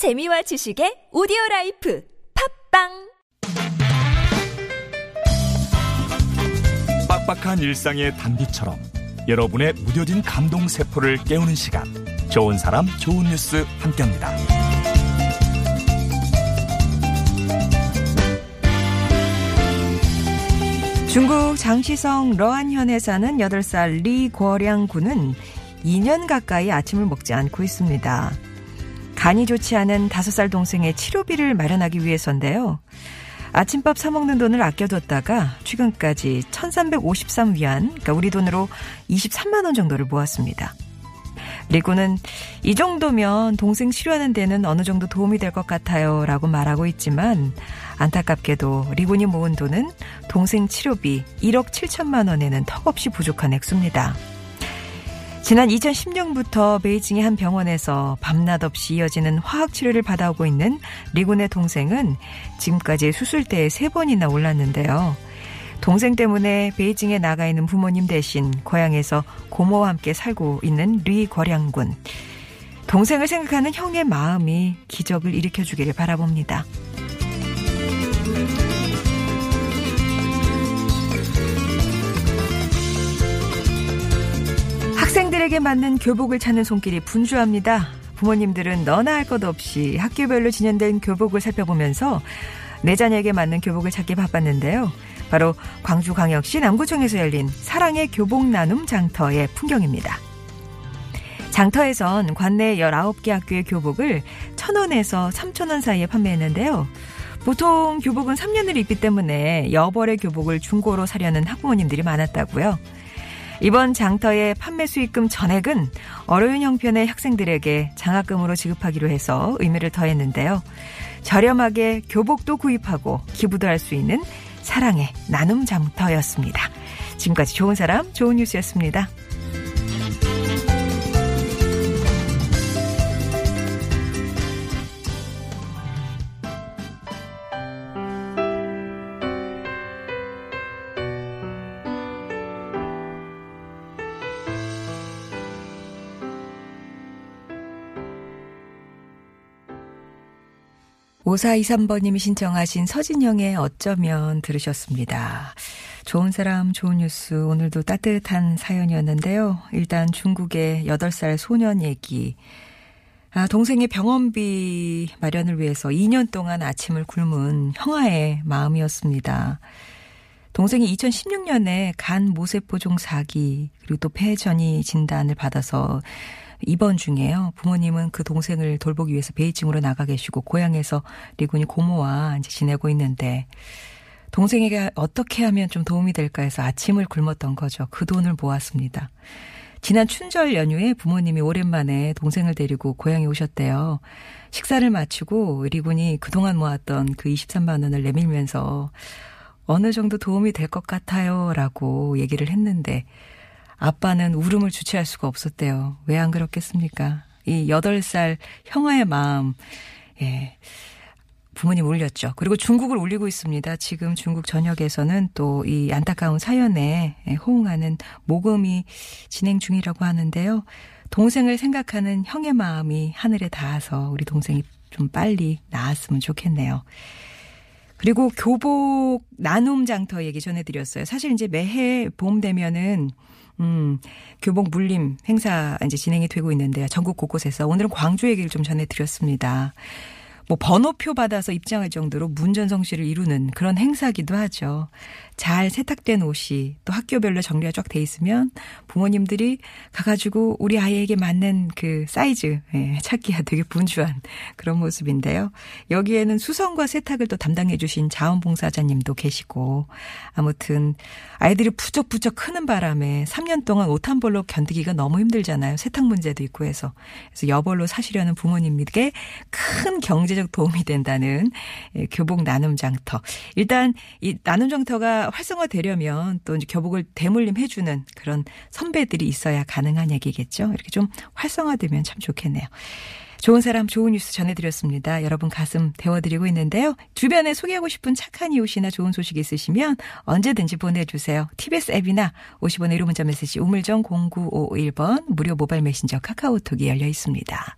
재미와 지식의 오디오 life 팟빵 빡빡한 일상의 단비처럼 여러분의 무뎌진 감동 세포를 깨우는 시간 좋은 사람 좋은 뉴스 함께합니다. 중국 장시성 러안현에 사는 8살 리궈량 군은 2년 가까이 아침을 먹지 않고 있습니다. 간이 좋지 않은 5살 동생의 치료비를 마련하기 위해서인데요. 아침밥 사먹는 돈을 아껴뒀다가 최근까지 1353위안, 그러니까 우리 돈으로 23만원 정도를 모았습니다. 리구는 이 정도면 동생 치료하는 데는 어느 정도 도움이 될 것 같아요 라고 말하고 있지만 안타깝게도 리군이 모은 돈은 동생 치료비 1억 7천만 원에는 턱없이 부족한 액수입니다. 지난 2010년부터 베이징의 한 병원에서 밤낮 없이 이어지는 화학 치료를 받아오고 있는 리군의 동생은 지금까지 수술대에 세 번이나 올랐는데요. 동생 때문에 베이징에 나가 있는 부모님 대신 고향에서 고모와 함께 살고 있는 리 거량군. 동생을 생각하는 형의 마음이 기적을 일으켜주기를 바라봅니다. 학생들에게 맞는 교복을 찾는 손길이 분주합니다. 부모님들은 너나 할 것 없이 학교별로 진행된 교복을 살펴보면서 내 자녀에게 맞는 교복을 찾기 바빴는데요. 바로 광주광역시 남구청에서 열린 사랑의 교복 나눔 장터의 풍경입니다. 장터에선 관내 19개 학교의 교복을 1,000원에서 3,000원 사이에 판매했는데요. 보통 교복은 3년을 입기 때문에 여벌의 교복을 중고로 사려는 학부모님들이 많았다고요. 이번 장터의 판매 수익금 전액은 어려운 형편의 학생들에게 장학금으로 지급하기로 해서 의미를 더했는데요. 저렴하게 교복도 구입하고 기부도 할 수 있는 사랑의 나눔 장터였습니다. 지금까지 좋은 사람, 좋은 뉴스였습니다. 오사이삼번님이 신청하신 서진영의 어쩌면 들으셨습니다. 좋은 사람, 좋은 뉴스. 오늘도 따뜻한 사연이었는데요. 일단 중국의 8살 소년 얘기. 아, 동생의 병원비 마련을 위해서 2년 동안 아침을 굶은 형아의 마음이었습니다. 동생이 2016년에 간 모세포종 사기 그리고 또 폐전이 진단을 받아서 입원 중이에요. 부모님은 그 동생을 돌보기 위해서 베이징으로 나가 계시고 고향에서 리군이 고모와 이제 지내고 있는데 동생에게 어떻게 하면 좀 도움이 될까 해서 아침을 굶었던 거죠. 그 돈을 모았습니다. 지난 춘절 연휴에 부모님이 오랜만에 동생을 데리고 고향에 오셨대요. 식사를 마치고 리군이 그동안 모았던 그 23만 원을 내밀면서 어느 정도 도움이 될 것 같아요. 라고 얘기를 했는데 아빠는 울음을 주체할 수가 없었대요. 왜 안 그렇겠습니까? 이 8살 형아의 마음, 예. 부모님 울렸죠. 그리고 중국을 울리고 있습니다. 지금 중국 전역에서는 또 이 안타까운 사연에 호응하는 모금이 진행 중이라고 하는데요. 동생을 생각하는 형의 마음이 하늘에 닿아서 우리 동생이 좀 빨리 나았으면 좋겠네요. 그리고 교복 나눔 장터 얘기 전해드렸어요. 사실 이제 매해 봄 되면은 음, 교복 물림 행사 이제 진행이 되고 있는데요. 전국 곳곳에서 오늘은 광주 얘기를 좀 전해드렸습니다. 뭐 번호표 받아서 입장할 정도로 문전성 시를 이루는 그런 행사기도 하죠. 잘 세탁된 옷이 또 학교별로 정리가 쫙 돼 있으면 부모님들이 가가지고 우리 아이에게 맞는 그 사이즈 예, 찾기가 되게 분주한 그런 모습인데요. 여기에는 수선과 세탁을 또 담당해 주신 자원봉사자님도 계시고 아무튼 아이들이 부쩍부쩍 크는 바람에 3년 동안 옷 한 벌로 견디기가 너무 힘들잖아요. 세탁 문제도 있고 해서. 그래서 여벌로 사시려는 부모님에게 큰 경제적 도움이 된다는 예, 교복 나눔 장터. 일단 이 나눔 장터가 활성화되려면 또 이제 교복을 대물림 해주는 그런 선배들이 있어야 가능한 얘기겠죠. 이렇게 좀 활성화되면 참 좋겠네요. 좋은 사람 좋은 뉴스 전해드렸습니다. 여러분 가슴 데워드리고 있는데요. 주변에 소개하고 싶은 착한 이웃이나 좋은 소식 있으시면 언제든지 보내주세요. TBS 앱이나 50원의 1호 문자 메시지 우물정 0951번 무료 모바일 메신저 카카오톡이 열려 있습니다.